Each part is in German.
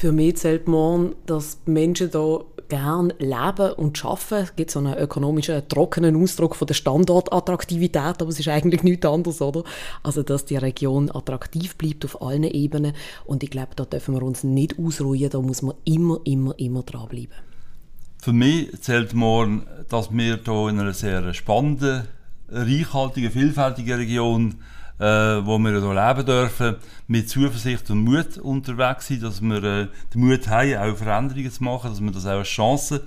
Für mich zählt morgen, dass Menschen hier gerne leben und arbeiten. Es gibt so einen ökonomischen, trockenen Ausdruck von der Standortattraktivität, aber es ist eigentlich nichts anderes, oder? Also, dass die Region attraktiv bleibt auf allen Ebenen. Und ich glaube, da dürfen wir uns nicht ausruhen, da muss man immer, immer, immer dranbleiben. Für mich zählt morgen, dass wir hier in einer sehr spannenden, reichhaltigen, vielfältigen Region äh, wo wir hier leben dürfen, mit Zuversicht und Mut unterwegs sind, dass wir äh, den Mut haben, auch Veränderungen zu machen, dass wir das auch als Chance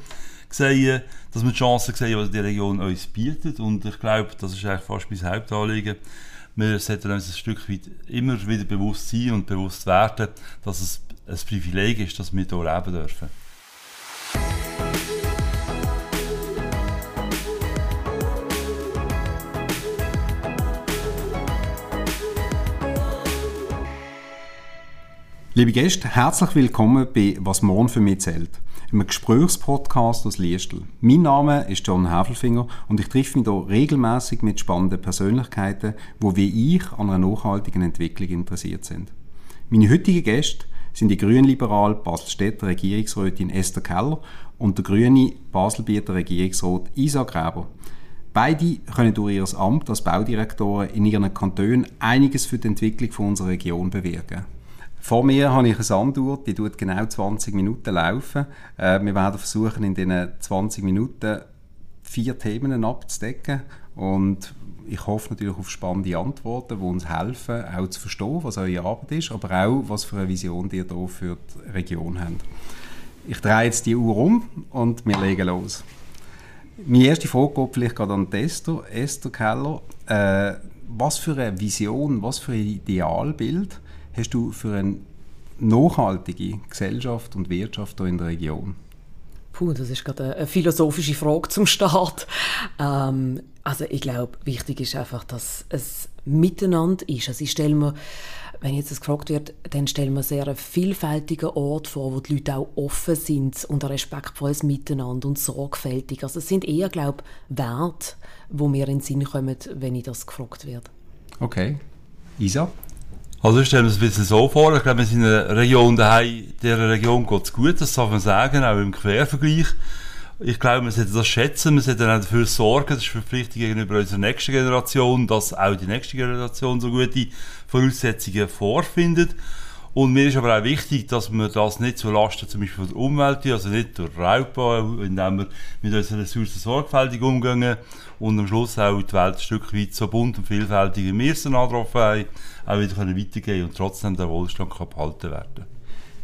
sehen, dass wir die Chancen sehen, die die Region uns bietet. Und ich glaube, das ist eigentlich fast mein Hauptanliegen. Wir sollten uns ein Stück weit immer wieder bewusst sein und bewusst werden, dass es ein Privileg ist, dass wir hier leben dürfen. Liebe Gäste, herzlich willkommen bei «Was morgen für mich zählt», einem Gesprächspodcast aus Liestel. Mein Name ist John Häfelfinger und ich treffe mich hier regelmäßig mit spannenden Persönlichkeiten, die wie ich an einer nachhaltigen Entwicklung interessiert sind. Meine heutigen Gäste sind die grünliberal Baselstädter Regierungsrätin Esther Keller und der grüne Baselbieter Regierungsrat Isa Gräber. Beide können durch ihr Amt als Baudirektoren in ihren Kantonen einiges für die Entwicklung unserer Region bewirken. Vor mir habe ich eine Sanduhr, die tut genau 20 Minuten laufen. Äh, wir werden versuchen, in diesen 20 Minuten vier Themen abzudecken und ich hoffe natürlich auf spannende Antworten, die uns helfen, auch zu verstehen, was eure Arbeit ist, aber auch, was für eine Vision ihr hier für die Region habt. Ich drehe jetzt die Uhr um und wir legen los. Meine erste Frage geht vielleicht gerade an Esther, Esther Keller. Äh, was für eine Vision, was für ein Idealbild hast du für eine nachhaltige Gesellschaft und Wirtschaft hier in der Region? Puh, das ist gerade eine philosophische Frage zum Start. Ähm, also ich glaube, wichtig ist einfach, dass es miteinander ist. Also ich stelle mir, wenn jetzt das gefragt wird, dann stellen wir sehr einen vielfältigen Ort vor, wo die Leute auch offen sind und ein respektvolles Miteinander und sorgfältig. Also es sind eher, glaube ich, Werte, wo mir in den Sinn kommen, wenn ich das gefragt werde. Okay. Isa? Also ich stelle mir das ein bisschen so vor, ich glaube, wir sind in einer Region daheim, dieser Region geht es gut, das darf man sagen, auch im Quervergleich. Ich glaube, wir sollten das schätzen, wir sollten auch dafür sorgen, das ist Verpflichtung gegenüber unserer nächsten Generation, dass auch die nächste Generation so gute Voraussetzungen vorfindet. Und mir ist aber auch wichtig, dass wir das nicht zu Lasten zum Beispiel der Umwelt, also nicht durch Raubbau, indem wir mit unseren Ressourcen sorgfältig umgehen und am Schluss auch die Welt ein Stück weit so bunt und vielfältig wie wir es angetroffen haben, auch wieder weitergehen und trotzdem der Wohlstand kann behalten werden.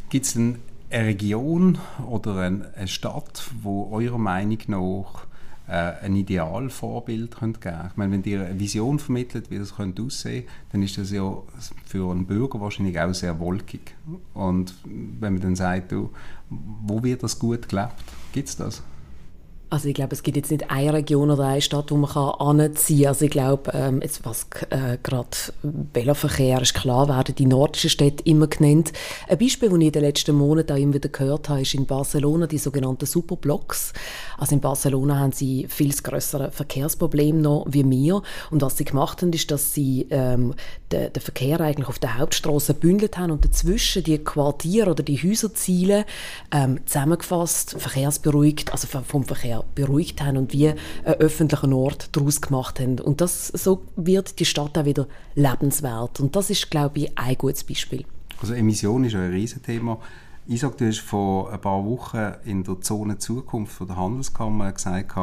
Gibt es eine Region oder eine Stadt, wo eurer Meinung nach ein Idealvorbild könnt geben Ich meine, wenn ihr eine Vision vermittelt, wie das könnte aussehen dann ist das ja für einen Bürger wahrscheinlich auch sehr wolkig. Und wenn man dann sagt, du, wo wird das gut gelebt, gibt es das? Also ich glaube, es gibt jetzt nicht eine Region oder eine Stadt, wo man kann kann. Also ich glaube, ähm, jetzt was äh, gerade Veloverkehr ist klar, werden die nordischen Städte immer genannt. Ein Beispiel, das ich in den letzten Monaten auch immer wieder gehört habe, ist in Barcelona die sogenannten Superblocks. Also in Barcelona haben sie viel größere Verkehrsprobleme noch wie wir. Und was sie gemacht haben, ist, dass sie ähm, den, den Verkehr eigentlich auf der Hauptstraße bündelt haben und dazwischen die Quartiere oder die Häuserziele ähm, zusammengefasst, verkehrsberuhigt, also vom Verkehr beruhigt haben und wie einen öffentlichen Ort daraus gemacht haben. Und das, so wird die Stadt auch wieder lebenswert. Und das ist, glaube ich, ein gutes Beispiel. Also Emission ist ein Riesenthema. Isaac, du hast vor ein paar Wochen in der Zone Zukunft von der Handelskammer gesagt,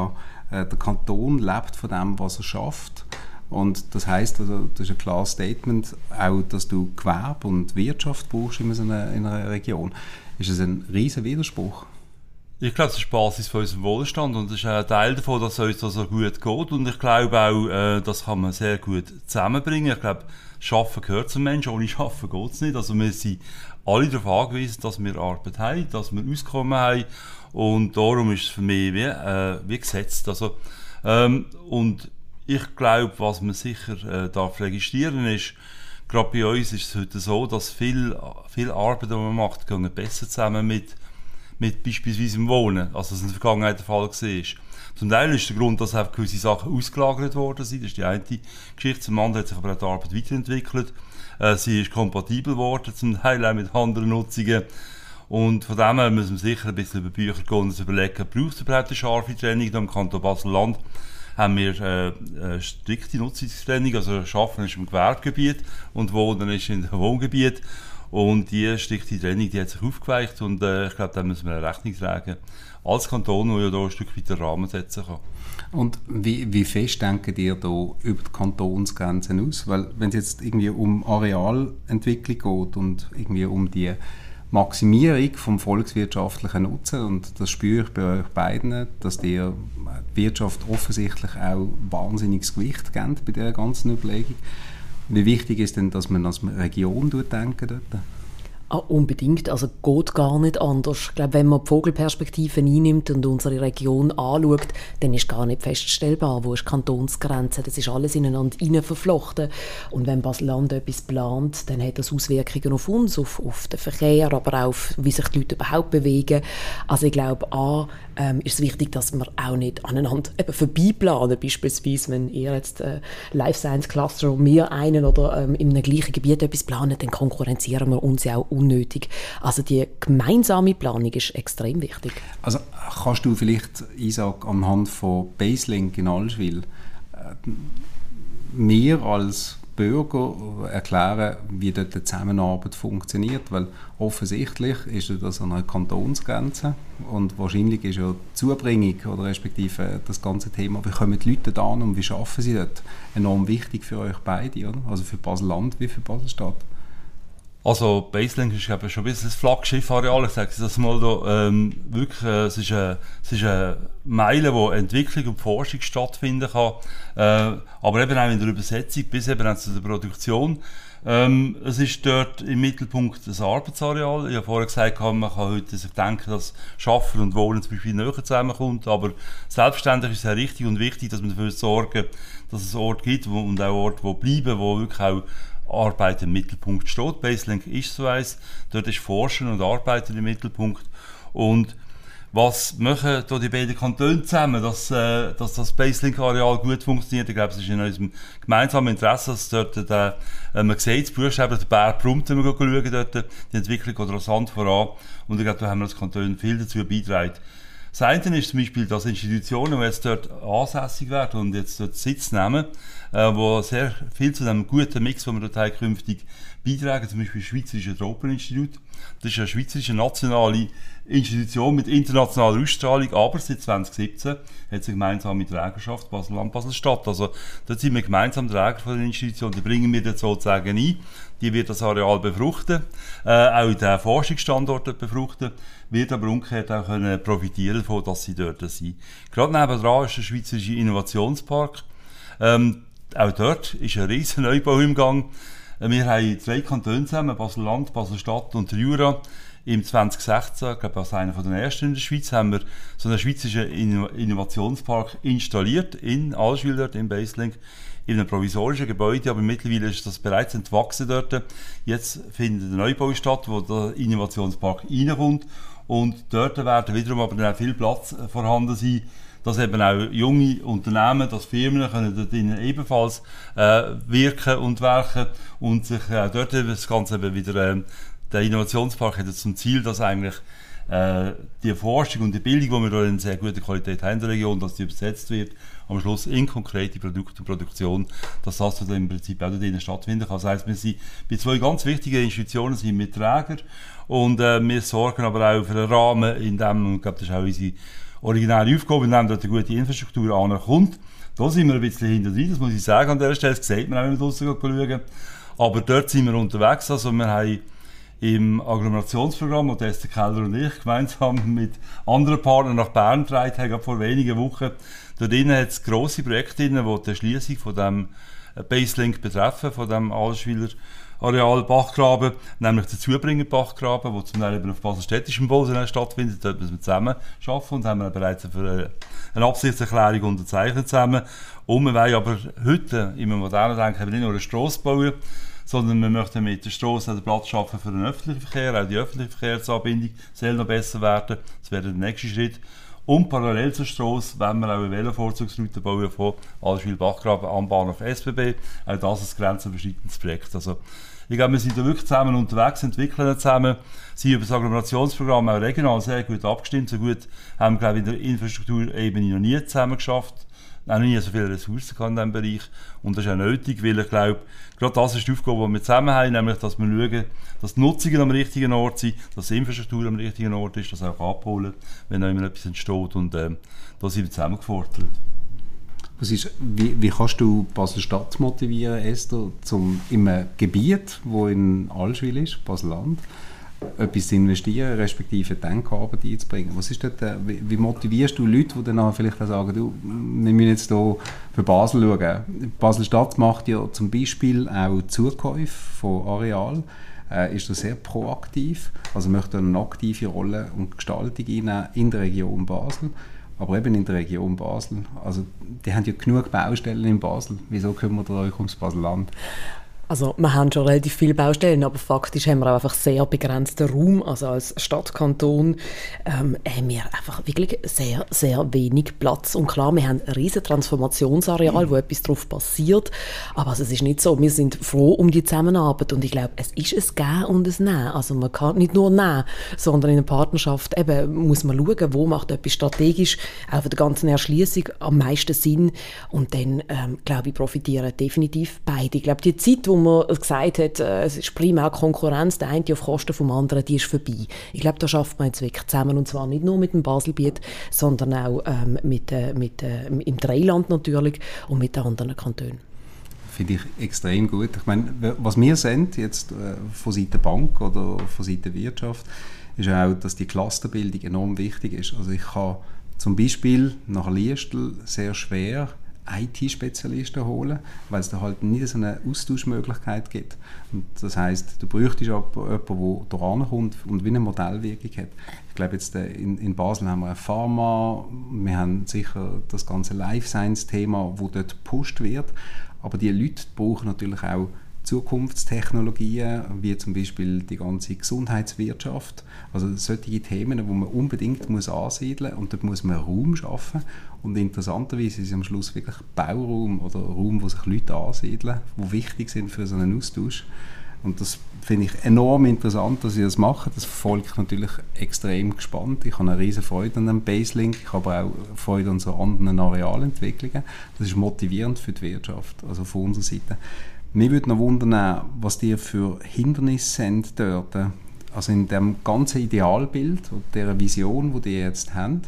äh, der Kanton lebt von dem, was er schafft. Und das heißt, also, das ist ein klares Statement, auch, dass du Gewerbe und Wirtschaft brauchst in einer, in einer Region. Ist das ein riesen Widerspruch? Ich glaube, das ist die Basis für unseren Wohlstand und das ist ein Teil davon, dass es uns so gut geht. Und ich glaube auch, äh, das kann man sehr gut zusammenbringen. Ich glaube, Schaffen gehört zum Menschen. Ohne Schaffen geht es nicht. Also wir sind alle darauf angewiesen, dass wir Arbeit haben, dass wir Auskommen haben. Und darum ist es für mich wie, äh, wie gesetzt. Also, ähm, und ich glaube, was man sicher äh, darf registrieren ist, gerade bei uns ist es heute so, dass viel, viel Arbeit, die man macht, gehen besser zusammen mit mit beispielsweise dem Wohnen, als das in der Vergangenheit der Fall war. Zum Teil ist der Grund, dass einfach gewisse Sachen ausgelagert worden sind. Das ist die eine Geschichte. Zum anderen hat sich aber auch die Arbeit weiterentwickelt. Äh, sie ist kompatibel geworden, zum Teil auch mit anderen Nutzungen. Und von dem her müssen wir sicher ein bisschen über Bücher gehen und uns überlegen, braucht es überhaupt eine scharfe Trennung im Kanton Basel-Land? haben wir äh, eine strikte Nutzungstrennung, also Schaffen ist im Gewerbegebiet und Wohnen ist in dem Wohngebiet. Und die strikte Trennung, die hat sich aufgeweicht und äh, ich glaube, da müssen wir eine Rechnung tragen. Als Kanton, der ja da ein Stück weit den Rahmen setzen kann. Und wie, wie fest denkt ihr da über die Kantonsgrenzen aus? Weil wenn es jetzt irgendwie um Arealentwicklung geht und irgendwie um die Maximierung vom volkswirtschaftlichen Nutzen und das spüre ich bei euch beiden, dass die Wirtschaft offensichtlich auch wahnsinniges Gewicht gibt bei dieser ganzen Überlegung. Wie wichtig ist denn, dass man als Region denken dort? Ah, unbedingt, also geht gar nicht anders. Ich glaube, wenn man die Vogelperspektive einnimmt und unsere Region anschaut, dann ist gar nicht feststellbar, wo ist Kantonsgrenze. Das ist alles ineinander verflochten. Und wenn Basel-Land etwas plant, dann hat das Auswirkungen auf uns, auf, auf den Verkehr, aber auch auf, wie sich die Leute überhaupt bewegen. Also ich glaube, A, ähm, ist es wichtig, dass wir auch nicht aneinander eben vorbeiplanen. Beispielsweise, wenn ihr jetzt äh, Life Science Cluster und wir einen oder ähm, in einem gleichen Gebiet etwas planen, dann konkurrenzieren wir uns ja auch unnötig. Also die gemeinsame Planung ist extrem wichtig. Also kannst du vielleicht, Isaac, anhand von Baselink in Allschwil äh, mir als Bürger erklären, wie dort die Zusammenarbeit funktioniert, weil offensichtlich ist das an einer Kantonsgrenze und wahrscheinlich ist ja die Zubringung oder respektive das ganze Thema, wie kommen die Leute da an und wie schaffen sie das, enorm wichtig für euch beide, oder? also für Basel-Land wie für Basel-Stadt. Also Baselink ist eben schon ein bisschen das Flaggschiff-Areal, ich sage das mal da, ähm, wirklich, äh, es, ist eine, es ist eine Meile, wo Entwicklung und Forschung stattfinden kann, äh, aber eben auch in der Übersetzung bis eben auch zu der Produktion. Ähm, es ist dort im Mittelpunkt das Arbeitsareal. Ich habe vorher gesagt, man kann heute sich denken, dass Schaffen und Wohnen zum Beispiel näher zusammenkommt, aber selbstverständlich ist es sehr richtig und wichtig, dass man dafür sorgen, dass es Orte gibt und auch Orte, wo bleiben, wo wirklich auch Arbeit im Mittelpunkt steht. Baselink ist so eins. Dort ist Forschen und Arbeiten im Mittelpunkt. Und was machen da die beiden Kantone zusammen, dass, äh, dass das Baselink-Areal gut funktioniert? Ich glaube, es ist in unserem gemeinsamen Interesse, dass dort der, äh, man sieht, buchstäblich der Bär brummt, wenn wir schauen, dort, die Entwicklung geht rasant voran. Und ich glaube, da haben wir als Kanton viel dazu beigetragen. Das eine ist zum Beispiel, dass Institutionen, die jetzt dort ansässig werden und jetzt dort Sitz nehmen, äh, wo sehr viel zu dem guten Mix, den wir dort künftig beitragen, zum Beispiel das Schweizerische Tropeninstitut. Das ist eine schweizerische nationale Institution mit internationaler Ausstrahlung, aber seit 2017 hat sie gemeinsame Trägerschaft Basel-Land, Basel-Stadt. Also, dort sind wir gemeinsam Träger von der Institution, die bringen wir dort sozusagen ein. Die wird das Areal befruchten, äh, auch den Forschungsstandort befruchten, wird aber umgekehrt auch können profitieren davon, dass sie dort sind. Gerade nebenan ist der Schweizerische Innovationspark. Ähm, auch dort ist ein riesen Neubau im Gang. Wir haben drei Kantone zusammen, Basel-Land, Basel-Stadt und der Jura. Im 2016, ich glaube als einer den ersten in der Schweiz, haben wir so einen schweizerischen Innovationspark installiert in Allschwil dort, in Baselink, in einem provisorischen Gebäude, aber mittlerweile ist das bereits entwachsen dort. Jetzt findet der Neubau statt, wo der Innovationspark reinkommt und dort werden wiederum aber dann auch viel Platz vorhanden sein, dass eben auch junge Unternehmen, dass Firmen können dort ebenfalls äh, wirken und werken und sich äh, dort das Ganze eben wieder, äh, der Innovationspark hat zum Ziel, dass eigentlich äh, die Forschung und die Bildung, die wir hier in sehr guter Qualität haben in der Region, dass die übersetzt wird, am Schluss in konkrete Produkte und Produktion, dass das dann im Prinzip auch dort stattfinden kann. Das heisst, wir sind bei zwei ganz wichtigen Institutionen sind wir Träger und äh, wir sorgen aber auch für einen Rahmen, in dem, ich glaube, das ist auch unsere originäre Aufgabe, in dem dort eine gute Infrastruktur ankommt. Da sind wir ein bisschen hinter drin, das muss ich sagen an der Stelle, das sieht man auch, wenn wir draussen schauen. Aber dort sind wir unterwegs, also wir haben im Agglomerationsprogramm, das Esther Keller und ich gemeinsam mit anderen Partnern nach Bern getragen haben, vor wenigen Wochen. Dort hat es grosse Projekte drin, die die Erschliessung von dem Baselink betreffen, von dem Allschwiler Areal Bachgraben, nämlich der Zubringer Bachgraben, der zum Teil eben auf baselstädtischem Boden stattfindet. Dort müssen wir zusammen arbeiten und haben bereits eine, eine Absichtserklärung unterzeichnet zusammen. Und wir wollen aber heute im modernen Denken nicht nur eine Strasse bauen, sondern wir möchten mit der Strasse den Platz schaffen für den öffentlichen Verkehr. Auch die öffentliche Verkehrsanbindung soll noch besser werden. Das wäre der nächste Schritt. Und parallel zur Strasse wollen wir auch eine Velovorzugsroute bauen von Allschwil-Bachgraben am Bahnhof SBB. Auch das ist ein grenzüberschreitendes Projekt. Also, Ich glaube, wir sind da wirklich zusammen unterwegs, entwickeln zusammen, sind über das Agglomerationsprogramm auch regional sehr gut abgestimmt. So gut haben wir, glaube ich, in der Infrastrukturebene noch nie zusammen geschafft. Auch noch nie so viele Ressourcen in diesem Bereich. Und das ist auch nötig, weil ich glaube, gerade das ist die Aufgabe, die wir zusammen haben, nämlich, dass wir schauen, dass die Nutzungen am richtigen Ort sind, dass die Infrastruktur am richtigen Ort ist, dass auch abholen, wenn da immer etwas entsteht. Und äh, da sind wir zusammen gefordert. Was ist, wie, wie kannst du Basel-Stadt motivieren, Esther, zum in einem Gebiet, wo in Allschwil ist, Basel-Land, etwas zu investieren, respektive Denkarbeit einzubringen? Was ist dort, äh, wie, motivierst du Leute, die dann vielleicht auch sagen, du, wir müssen jetzt hier für Basel schauen. Basel-Stadt macht ja zum Beispiel auch Zukäufe von Areal äh, ist da sehr proaktiv, also möchte eine aktive Rolle und Gestaltung einnehmen in der Region Basel aber eben in der Region Basel. Also die haben ja genug Baustellen in Basel. Wieso kümmert ihr euch ums Baselland? Also wir haben schon relativ viele Baustellen, aber faktisch haben wir auch einfach sehr begrenzten Raum. Also als Stadtkanton ähm, haben wir einfach wirklich sehr, sehr wenig Platz. Und klar, wir haben ein riesen Transformationsareal, mhm. wo etwas drauf passiert. Aber also, es ist nicht so, wir sind froh um die Zusammenarbeit und ich glaube, es ist ein Gehen und ein Nehmen. Also man kann nicht nur nehmen, sondern in einer Partnerschaft eben muss man schauen, wo macht etwas strategisch auch für die ganze Erschließung am meisten Sinn. Und dann, ähm, glaube ich, profitieren definitiv beide. Ich glaube, die Zeit, wo wo man gesagt hat, äh, es ist primär Konkurrenz, der eine auf Kosten vom anderen, die ist vorbei. Ich glaube, da schafft man jetzt wirklich zusammen und zwar nicht nur mit dem Baselbiet, sondern auch ähm, mit, äh, mit, äh, im Dreiland natürlich und mit den anderen Kantonen finde ich extrem gut. Ich meine, was wir sehen jetzt äh, von Seiten Bank oder von Seiten Wirtschaft, ist auch, dass die Clusterbildung enorm wichtig ist. Also ich kann zum Beispiel nach Liestel sehr schwer IT-Spezialisten holen, weil es da halt nicht so eine Austauschmöglichkeit gibt. Und das heißt, du bräuchtest jemanden, der da rankommt und wie eine Modellwirkung hat. Ich glaube, jetzt äh, in, in Basel haben wir ein Pharma, wir haben sicher das ganze Life Science-Thema, wo dort gepusht wird, aber die Leute brauchen natürlich auch Zukunftstechnologien, wie zum Beispiel die ganze Gesundheitswirtschaft. Also solche Themen, die man unbedingt muss ansiedeln muss und dort muss man Raum schaffen. Und interessanterweise ist es am Schluss wirklich Bauraum oder Raum, wo sich Leute ansiedeln, die wichtig sind für so einen Austausch. Und das finde ich enorm interessant, dass sie das machen. Das verfolge ich natürlich extrem gespannt. Ich habe eine riesige Freude an dem Baselink. Ich habe auch Freude an so anderen Arealentwicklungen. Das ist motivierend für die Wirtschaft, also von unserer Seite. Mich würde noch wundern, was dir für Hindernisse sind dort. Also in dem ganzen Idealbild und der Vision, die die jetzt haben,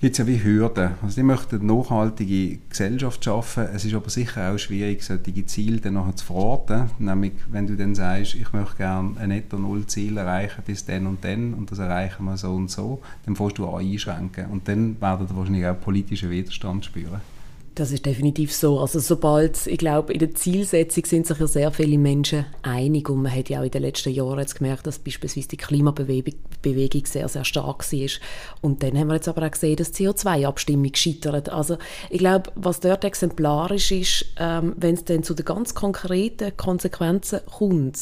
gibt es ja wie Hürden. Also die möchten eine nachhaltige Gesellschaft schaffen. Es ist aber sicher auch schwierig, solche Ziele dann nachher zu verorten. Nämlich, wenn du dann sagst, ich möchte gerne ein Netto-Null-Ziel erreichen bis dann und dann und das erreichen wir so und so, dann fährst du an einschränken. Und dann werden wir wahrscheinlich auch politischen Widerstand spüren. Das ist definitiv so. Also sobald, ich glaube, in der Zielsetzung sind sich ja sehr viele Menschen einig und man hat ja auch in den letzten Jahren jetzt gemerkt, dass beispielsweise die Klimabewegung sehr, sehr stark war. Und dann haben wir jetzt aber auch gesehen, dass die CO2-Abstimmung gescheitert. Also ich glaube, was dort exemplarisch ist, ähm, wenn es dann zu den ganz konkreten Konsequenzen kommt,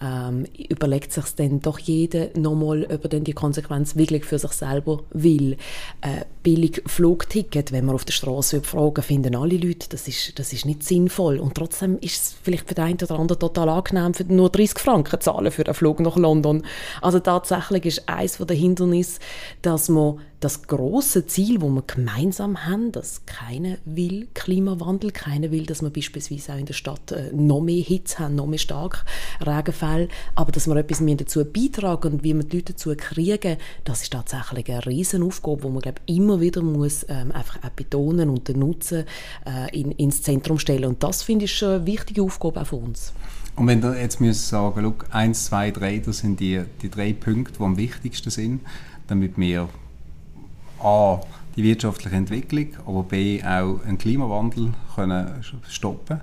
ähm, überlegt sich dann doch jeder nochmal, ob er denn die Konsequenz wirklich für sich selber will. Äh, billig Flugticket, wenn man auf der Straße fragen, finden alle Leute, das ist, das ist nicht sinnvoll. Und trotzdem ist es vielleicht für den einen oder anderen total angenehm, für nur 30 Franken zahlen für einen Flug nach London. Also tatsächlich ist eines der Hindernisse, dass man das große Ziel, wo wir gemeinsam haben, dass keiner will Klimawandel, keiner will, dass wir beispielsweise auch in der Stadt äh, noch mehr Hitze haben, noch mehr stark Regenfälle, aber dass wir etwas dazu beitragen und wie wir die Leute dazu kriegen, das ist tatsächlich eine Riesenaufgabe, wo man glaube immer wieder muss ähm, einfach auch betonen und den Nutzen äh, in, ins Zentrum stellen und das finde ich eine wichtige Aufgabe auch für uns. Und wenn du jetzt müsst sagen, look, eins, zwei, drei, das sind die, die drei Punkte, die am wichtigsten sind, damit wir A, die wirtschaftliche Entwicklung, aber B, auch einen Klimawandel können stoppen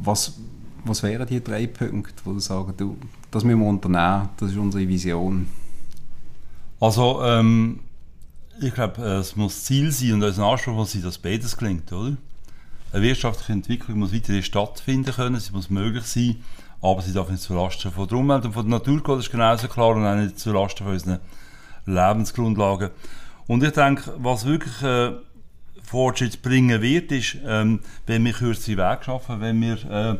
was, was wären die drei Punkte, wo du sagst, du, das müssen wir unternehmen, das ist unsere Vision? Also, ähm, ich glaube, es muss Ziel sein und unser Anspruch muss sein, dass beides gelingt, oder? Eine wirtschaftliche Entwicklung muss weiterhin stattfinden können, sie muss möglich sein, aber sie darf nicht zulasten von der Umwelt und von der Natur gehen, das ist genauso klar, und auch nicht zulasten von unseren Lebensgrundlagen. Und ich denke, was wirklich äh, Fortschritt bringen wird, ist, ähm, wenn wir kürzere Wege schaffen, wenn wir äh,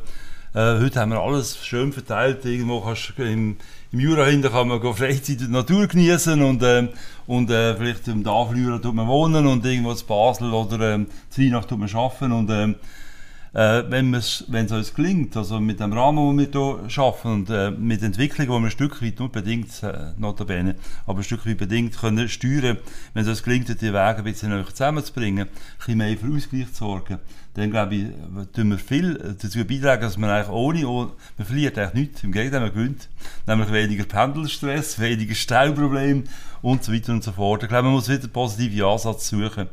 Äh, heute haben wir alles schön verteilt. Irgendwo kannst du im, im Jura hinten kann man Freizeit in der Natur genießen und, ähm, und äh, vielleicht im Tafeljura tut man wohnen und irgendwo in Basel oder ähm, in Weihnacht tut man arbeiten und ähm, äh, wenn es uns gelingt, also mit dem Rahmen, den wir hier schaffen und äh, mit Entwicklung, die wir ein Stück weit nur bedingt, äh, notabene, aber ein Stück weit bedingt können steuern, wenn es uns gelingt, die Wege ein bisschen näher zusammenzubringen, ein bisschen mehr für Ausgleich zu sorgen, dann glaube ich, tun wir viel dazu beitragen, dass man eigentlich ohne, ohne man verliert eigentlich nichts, im Gegenteil, man gewinnt, nämlich weniger Pendelstress, weniger Stauprobleme und so weiter und so fort. Ich glaube, man muss wieder einen positiven Ansatz suchen.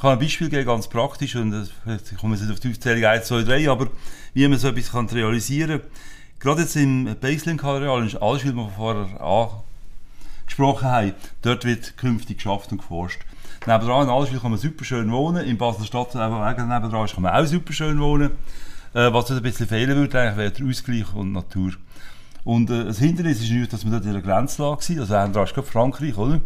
Ich kann ein Beispiel geben, ganz praktisch, und ich komme jetzt nicht auf die Aufzählung 1, 2, 3, aber wie man so etwas kann realisieren kann. Gerade jetzt im Baselink-Areal ist alles, was wir vorher angesprochen haben, dort wird künftig geschafft und geforscht. Nebenan in Allschwil kann man super schön wohnen, in Basel-Stadt nebenan kann man auch super schön wohnen. Äh, was ein bisschen fehlen würde, eigentlich wäre der Ausgleich und Natur. Und äh, das Hindernis ist nicht, dass wir dort in der Grenzlage sind, also Andra ist gerade Frankreich, oder?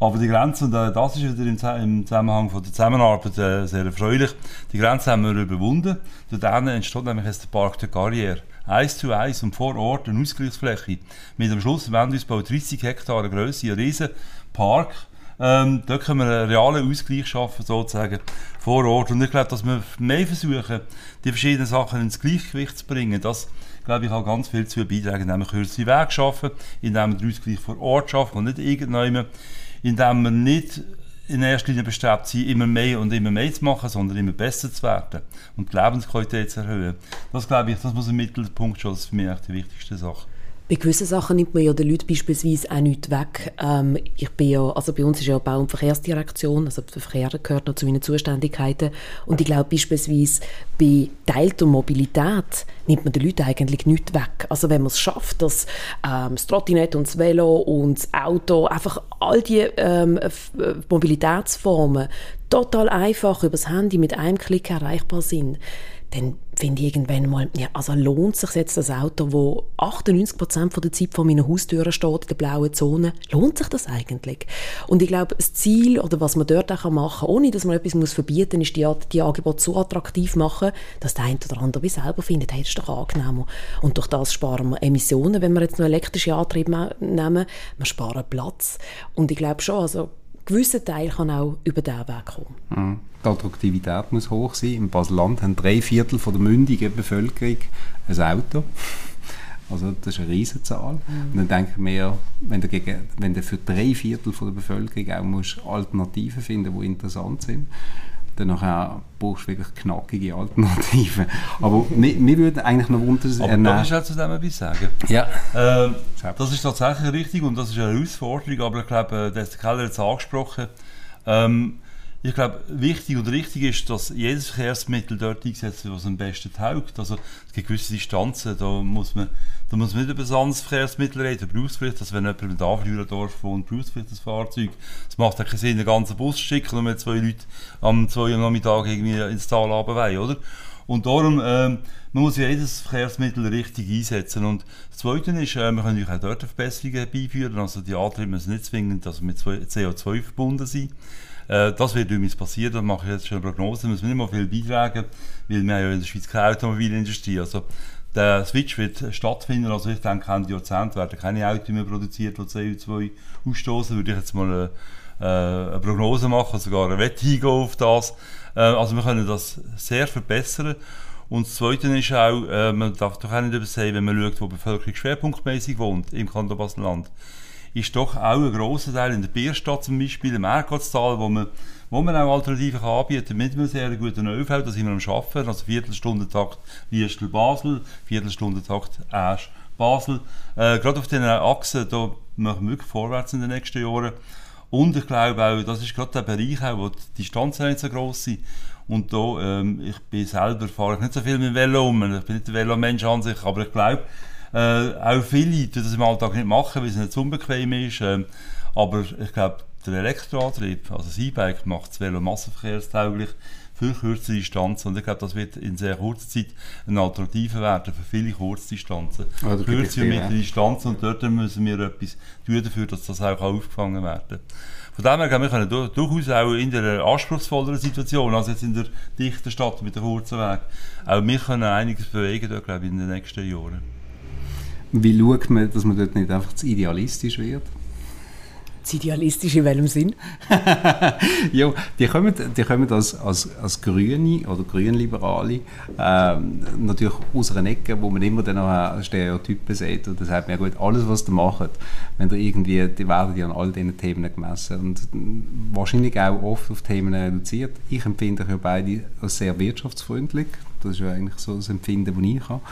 Aber die Grenze, und äh, das ist wieder im, Zusammenhang von der Zusammenarbeit äh, sehr erfreulich, die Grenze haben wir überwunden. Dort entsteht nämlich jetzt der Park der Carrière. Eins zu eins und vor Ort eine Ausgleichsfläche. Mit am Schluss wir uns 30 Hektar Größe, ein riesen Park. Ähm, dort können wir einen realen Ausgleich schaffen, sozusagen, vor Ort. Und ich glaube, dass wir mehr versuchen, die verschiedenen Sachen ins Gleichgewicht zu bringen. Das, glaube ich, kann ganz viel zu beitragen, nämlich kürzere Wege schaffen, indem wir den Ausgleich vor Ort schaffen und nicht irgendjemand indem wir nicht in erster Linie bestrebt sind, immer mehr und immer mehr zu machen, sondern immer besser zu werden und die Lebensqualität zu erhöhen. Das glaube ich, das muss im Mittelpunkt schon, das ist für mich die wichtigste Sache. Bei gewissen Sachen nimmt man ja den Leuten beispielsweise auch nichts weg. Ähm, ich bin ja, also bei uns ist ja Bau- und Verkehrsdirektion, also der Verkehr gehört noch zu meinen Zuständigkeiten. Und ich glaube beispielsweise bei teilter Mobilität nimmt man den Leuten eigentlich nichts weg. Also wenn man es schafft, dass ähm, das Trottinett und das Velo und das Auto, einfach all die ähm, äh, Mobilitätsformen total einfach über das Handy mit einem Klick erreichbar sind, dann finde ich irgendwann mal, ja, also lohnt sich jetzt das Auto, wo 98% von der Zeit vor meiner Haustür steht, in der blauen Zone, lohnt sich das eigentlich? Und ich glaube, das Ziel oder was man dort auch machen kann, ohne dass man etwas muss verbieten muss, ist, die, die Angebote so attraktiv machen, dass der eine oder andere wie selber findet, hey, das ist doch angenehmer. Und durch das sparen wir Emissionen, wenn wir jetzt noch elektrische Antriebe nehmen, wir sparen Platz. Und ich glaube schon, also gewisser Teil kann auch über diesen Weg kommen. Mhm. Die Attraktivität muss hoch sein. Im Baseland haben drei Viertel von der mündigen Bevölkerung ein Auto. Also das ist eine Riesenzahl. Mhm. Und dann denke ich mir, wenn du, gegen, wenn du für drei Viertel von der Bevölkerung auch musst Alternativen finden die interessant sind, dann nachher brauchst du wirklich knackige Alternativen. Aber mir, mir würde eigentlich noch wundern... Aber äh, darf ich auch zu dem etwas sagen? Ja. Ähm, das ist tatsächlich richtig und das ist eine Herausforderung, aber ich glaube, äh, der Keller hat es angesprochen. Ähm, ich glaube, wichtig und richtig ist, dass jedes Verkehrsmittel dort eingesetzt wird, was am besten taugt. Also es gibt gewisse Distanzen, da muss man, da muss man nicht über ein anderes Verkehrsmittel reden, Berufspflicht, dass wenn jemand mit Anflügerdorf wohnt, Berufspflicht das Fahrzeug, es macht ja keinen Sinn, einen ganzen Bus zu schicken, nur mit zwei Leuten am 2 Uhr Nachmittag irgendwie ins Tal runterwollen, oder? Und darum, ähm, man muss jedes Verkehrsmittel richtig einsetzen. Und das Zweite ist, äh, kann natürlich auch dort Verbesserungen beiführen, also die Antriebe müssen nicht zwingend also mit CO2 verbunden sein. Äh, das wird übrigens passieren, da mache ich jetzt schon eine Prognose, da müssen wir nicht mehr viel beitragen, weil wir ja in der Schweiz keine Automobilindustrie. Also der Switch wird stattfinden, also ich denke, Ende Jahrzehnt werden keine Autos mehr produziert, die CO2 ausstoßen, würde ich jetzt mal eine, äh, eine Prognose machen, sogar eine Wette auf das. Äh, also wir können das sehr verbessern. Und das Zweite ist auch, man darf doch auch nicht übersehen, wenn man schaut, wo die Bevölkerung schwerpunktmäßig wohnt, im Kanton Basel-Land ist doch auch ein grosser Teil in der Bierstadt zum Beispiel, im Ergottstal, wo man, wo man auch Alternativen kann anbieten mit einem sehr guten ÖV, da sind wir am Arbeiten, also Viertelstundentakt Liestel-Basel, Viertelstundentakt Asch-Basel. Äh, gerade auf diesen Achsen, da machen wir wirklich vorwärts in den nächsten Jahren. Und ich glaube auch, das ist gerade der Bereich, auch, wo die Distanzen nicht so gross sind. Und da, ähm, ich bin selber, fahre ich nicht so viel mit dem Velo um, ich bin nicht der Velomensch an sich, aber ich glaube, äh, auch viele die das im Alltag nicht machen, weil es nicht so unbequem ist. Ähm, aber ich glaube, der Elektroantrieb, also das E-Bike, macht das Velo massenverkehrstauglich. für kürzere Distanzen. Und ich glaube, das wird in sehr kurzer Zeit eine Alternative werden für viele Kurzdistanzen. Oh, Kürze und mittlere Distanzen und dort müssen wir etwas tun dafür, dass das auch aufgefangen werden kann. Von dem her wir können wir durchaus auch in der anspruchsvolleren Situation, als jetzt in der dichten Stadt mit dem kurzen Weg, auch wir können einiges bewegen, dort, glaube ich, in den nächsten Jahren. Wie schaut man, dass man dort nicht einfach zu idealistisch wird? Das Idealistisch in welchem Sinn? ja, die kommen, die kommen als, als, als Grüne oder Grünliberale ähm, natürlich aus einer Ecke, wo man immer dann noch Stereotypen sieht. Und das sagt man, ja gut, alles, was ihr macht, wenn ihr irgendwie, die werden ja an all diesen Themen gemessen und wahrscheinlich auch oft auf Themen reduziert. Ich empfinde euch ja beide als sehr wirtschaftsfreundlich. Das ist ja eigentlich so das Empfinden, das ich habe.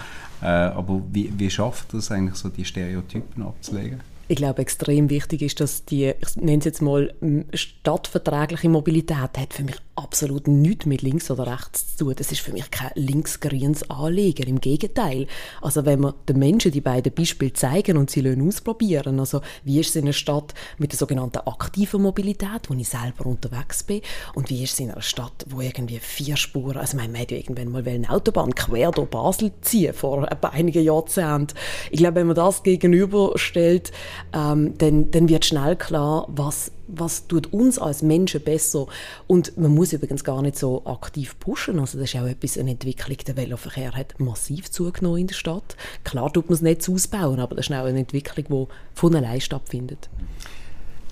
Äh, aber wie, wie schafft das eigentlich so, die Stereotypen abzulegen? Ich glaube, extrem wichtig ist, dass die, ich nenne es jetzt mal, stadtverträgliche Mobilität hat für mich absolut nichts mit links oder rechts zu tun. Das ist für mich kein links-grünes Anliegen. Im Gegenteil. Also wenn wir den Menschen die beiden Beispiele zeigen und sie ausprobieren, also wie ist es in einer Stadt mit der sogenannten aktiven Mobilität, wo ich selber unterwegs bin, und wie ist es in einer Stadt, wo irgendwie vier Spuren, also man hat ja irgendwann mal eine Autobahn quer durch Basel ziehen vor einigen Jahrzehnten. Ich glaube, wenn man das gegenüberstellt, ähm, dann, dann wird schnell klar, was, was tut uns als Menschen besser. Und man muss übrigens gar nicht so aktiv pushen. Also das ist auch etwas, eine Entwicklung, der Veloverkehr hat massiv zugenommen in der Stadt. Klar tut man es nicht ausbauen, aber das ist auch eine Entwicklung, die von allein stattfindet.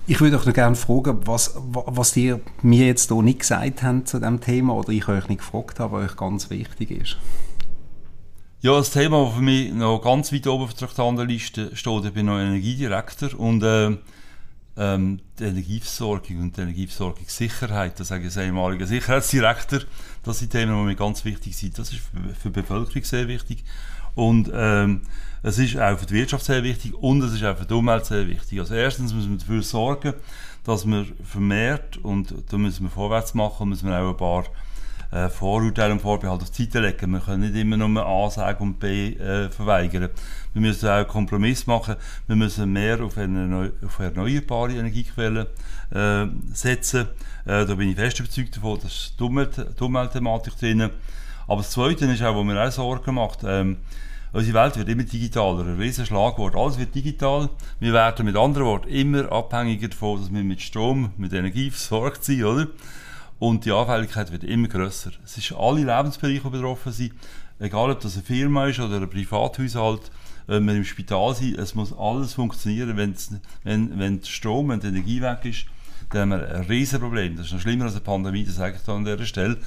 Ich würde euch noch gerne fragen, was, was ihr mir jetzt hier nicht gesagt habt zu diesem Thema oder ich euch nicht gefragt habe, was euch ganz wichtig ist. Ja, das Thema, das für mich noch ganz weit oben auf der Traktandenliste steht, ich bin noch Energiedirektor und äh, ähm, die Energieversorgung und die Energieversorgungssicherheit, das sage ich als ehemaliger Sicherheitsdirektor, das sind Themen, die mir ganz wichtig sind. Das ist für, die Bevölkerung sehr wichtig und ähm, es ist auch für die Wirtschaft sehr wichtig und es ist auch für die Umwelt sehr wichtig. Also erstens müssen wir dafür sorgen, dass wir vermehrt und da müssen wir vorwärts machen, müssen wir auch ein paar äh, Vorurteile und Vorbehalte auf die Seite legen. Wir können nicht immer nur A sagen und B äh, verweigern. Wir müssen auch Kompromiss machen. Wir müssen mehr auf, eine, auf erneuerbare Energiequellen äh, setzen. Äh, da bin ich fest überzeugt davon, dass die Umweltthematik drin. Aber das Zweite ist auch, wo mir auch Sorgen macht, ähm, unsere Welt wird immer digitaler, ein riesen Schlagwort. Alles wird digital. Wir werden mit anderen Worten immer abhängiger davon, dass wir mit Strom, mit Energie versorgt sind, oder? Und die Anfälligkeit wird immer grösser. Es ist alle Lebensbereiche betroffen sind, egal ob das eine Firma ist oder ein Privathaushalt, wenn wir im Spital sind, es muss alles funktionieren. Wenn's, wenn, wenn der Strom, wenn die Energie weg ist, dann haben wir ein Riesenproblem. Das ist noch schlimmer als eine Pandemie, das sage ich an dieser Stelle.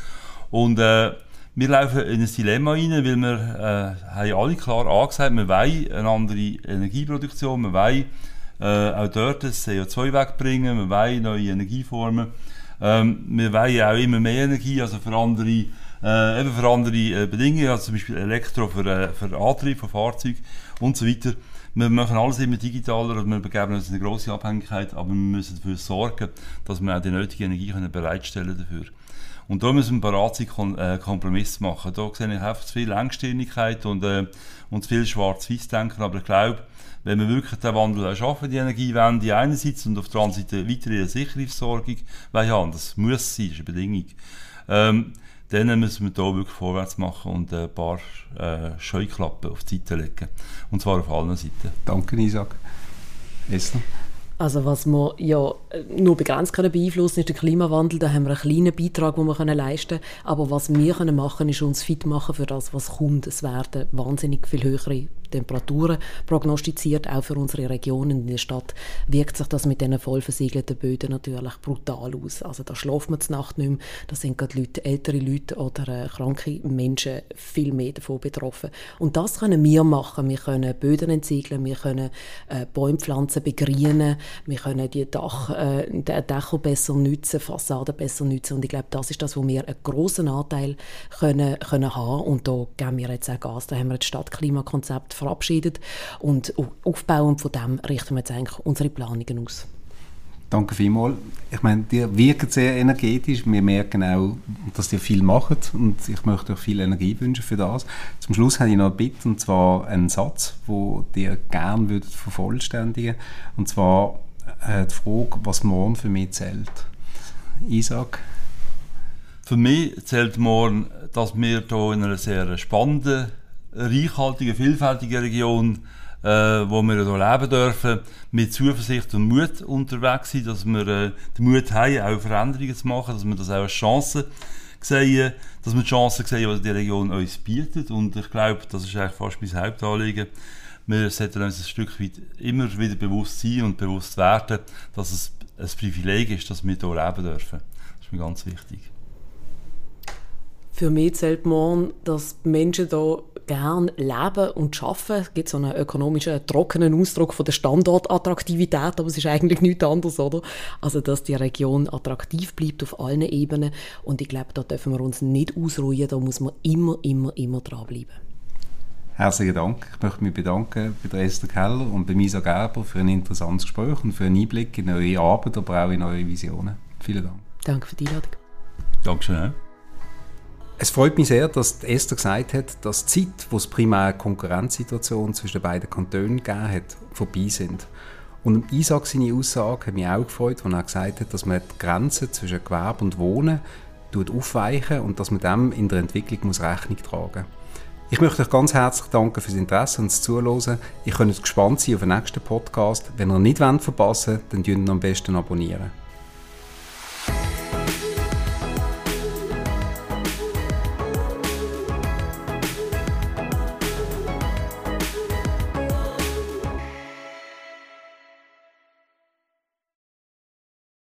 Und äh, wir laufen in ein Dilemma rein, weil wir äh, haben alle klar angesagt, wir wollen eine andere Energieproduktion, wir wollen äh, auch dort das CO2 wegbringen, wir wollen neue Energieformen ähm, wir wollen auch immer mehr Energie, also für andere, äh, eben für andere äh, Bedingungen, also zum Beispiel Elektro für, äh, für Antrieb von Fahrzeugen und so weiter. Wir machen alles immer digitaler und wir begeben uns in eine grosse Abhängigkeit, aber wir müssen dafür sorgen, dass wir auch die nötige Energie können bereitstellen dafür. Und da müssen wir bereit sein, äh, Kompromiss machen. Da sehe ich einfach zu viel Engstirnigkeit und, äh, und zu viel Schwarz-Weiß-Denken, aber ich glaube, wenn wir wirklich den Wandel schaffen, die Energiewende einerseits und auf der anderen Seite weitere Sicherheitsversorgung haben, das muss sein, das ist eine Bedingung, ähm, dann müssen wir hier wirklich vorwärts machen und ein paar äh, Scheuklappen auf die Seite legen. Und zwar auf allen Seiten. Danke, Isaac. Esther? Also was wir ja äh, nur begrenzt können beeinflussen ist der Klimawandel. Da haben wir einen kleinen Beitrag, den wir können leisten können. Aber was wir können machen, ist uns fit machen für das, was kommt. Es werden wahnsinnig viel höhere Temperaturen prognostiziert, auch für unsere Regionen in der Stadt, wirkt sich das mit diesen voll versiegelten Böden natürlich brutal aus. Also da schläft man Nacht nicht mehr, da sind gerade Leute, ältere Leute oder äh, kranke Menschen viel mehr davon betroffen. Und das können wir machen. Wir können Böden entsiegeln, wir können äh, Bäumpflanzen begrünen, wir können die Dach, äh, Dächer besser nutzen, Fassaden besser nutzen und ich glaube, das ist das, wo wir einen grossen Anteil können, können haben und da geben wir jetzt auch Gas. Da haben wir das Stadtklimakonzept verabschiedet und aufbauend von dem richten wir jetzt eigentlich unsere Planungen aus. Danke vielmals. Ich meine, ihr wirkt sehr energetisch. Wir merken auch, dass ihr viel macht und ich möchte euch viel Energie wünschen für das. Zum Schluss habe ich noch eine Bitte und zwar einen Satz, wo ihr gerne würdet vervollständigen. Und zwar äh, die Frage, was morgen für mich zählt. Isaac? Für mich zählt morgen, dass wir hier in einer sehr spannenden, reichhaltigen, vielfältigen Region, äh, wo wir hier leben dürfen, mit Zuversicht und Mut unterwegs sind, dass wir äh, den Mut haben, auch Veränderungen zu machen, dass wir das auch als Chance sehen, dass wir die Chancen sehen, die die Region uns bietet. Und ich glaube, das ist eigentlich fast mein Hauptanliegen. Wir sollten uns ein Stück weit immer wieder bewusst sein und bewusst werden, dass es ein Privileg ist, dass wir hier leben dürfen. Das ist mir ganz wichtig. Für mich zählt morgen, dass Menschen hier gerne leben und arbeiten. Es gibt so einen ökonomischen, trockenen Ausdruck von der Standortattraktivität, aber es ist eigentlich nichts anderes, oder? Also, dass die Region attraktiv bleibt auf allen Ebenen. Und ich glaube, da dürfen wir uns nicht ausruhen, da muss man immer, immer, immer dranbleiben. Herzlichen Dank. Ich möchte mich bedanken bei der Esther Keller und bei Misa Gerber für ein interessantes Gespräch und für einen Einblick in eure Arbeit, aber auch in eure Visionen. Vielen Dank. Danke für die Einladung. Dankeschön. Es freut mich sehr, dass Esther gesagt hat, dass die Zeit, wo es primär eine Konkurrenzsituation zwischen den beiden Kantonen gegeben hat, vorbei sind. Und Isaac seine Aussage hat mich auch gefreut, als er gesagt hat, dass man die Grenze zwischen Gewerbe und Wohnen aufweichen und dass man dem in der Entwicklung muss Rechnung tragen muss. Ich möchte euch ganz herzlich danken fürs Interesse und das Zuhören. Ich jetzt gespannt sein auf den nächsten Podcast. Wenn ihr nicht verpassen wollt, dann abonnieren am besten abonnieren.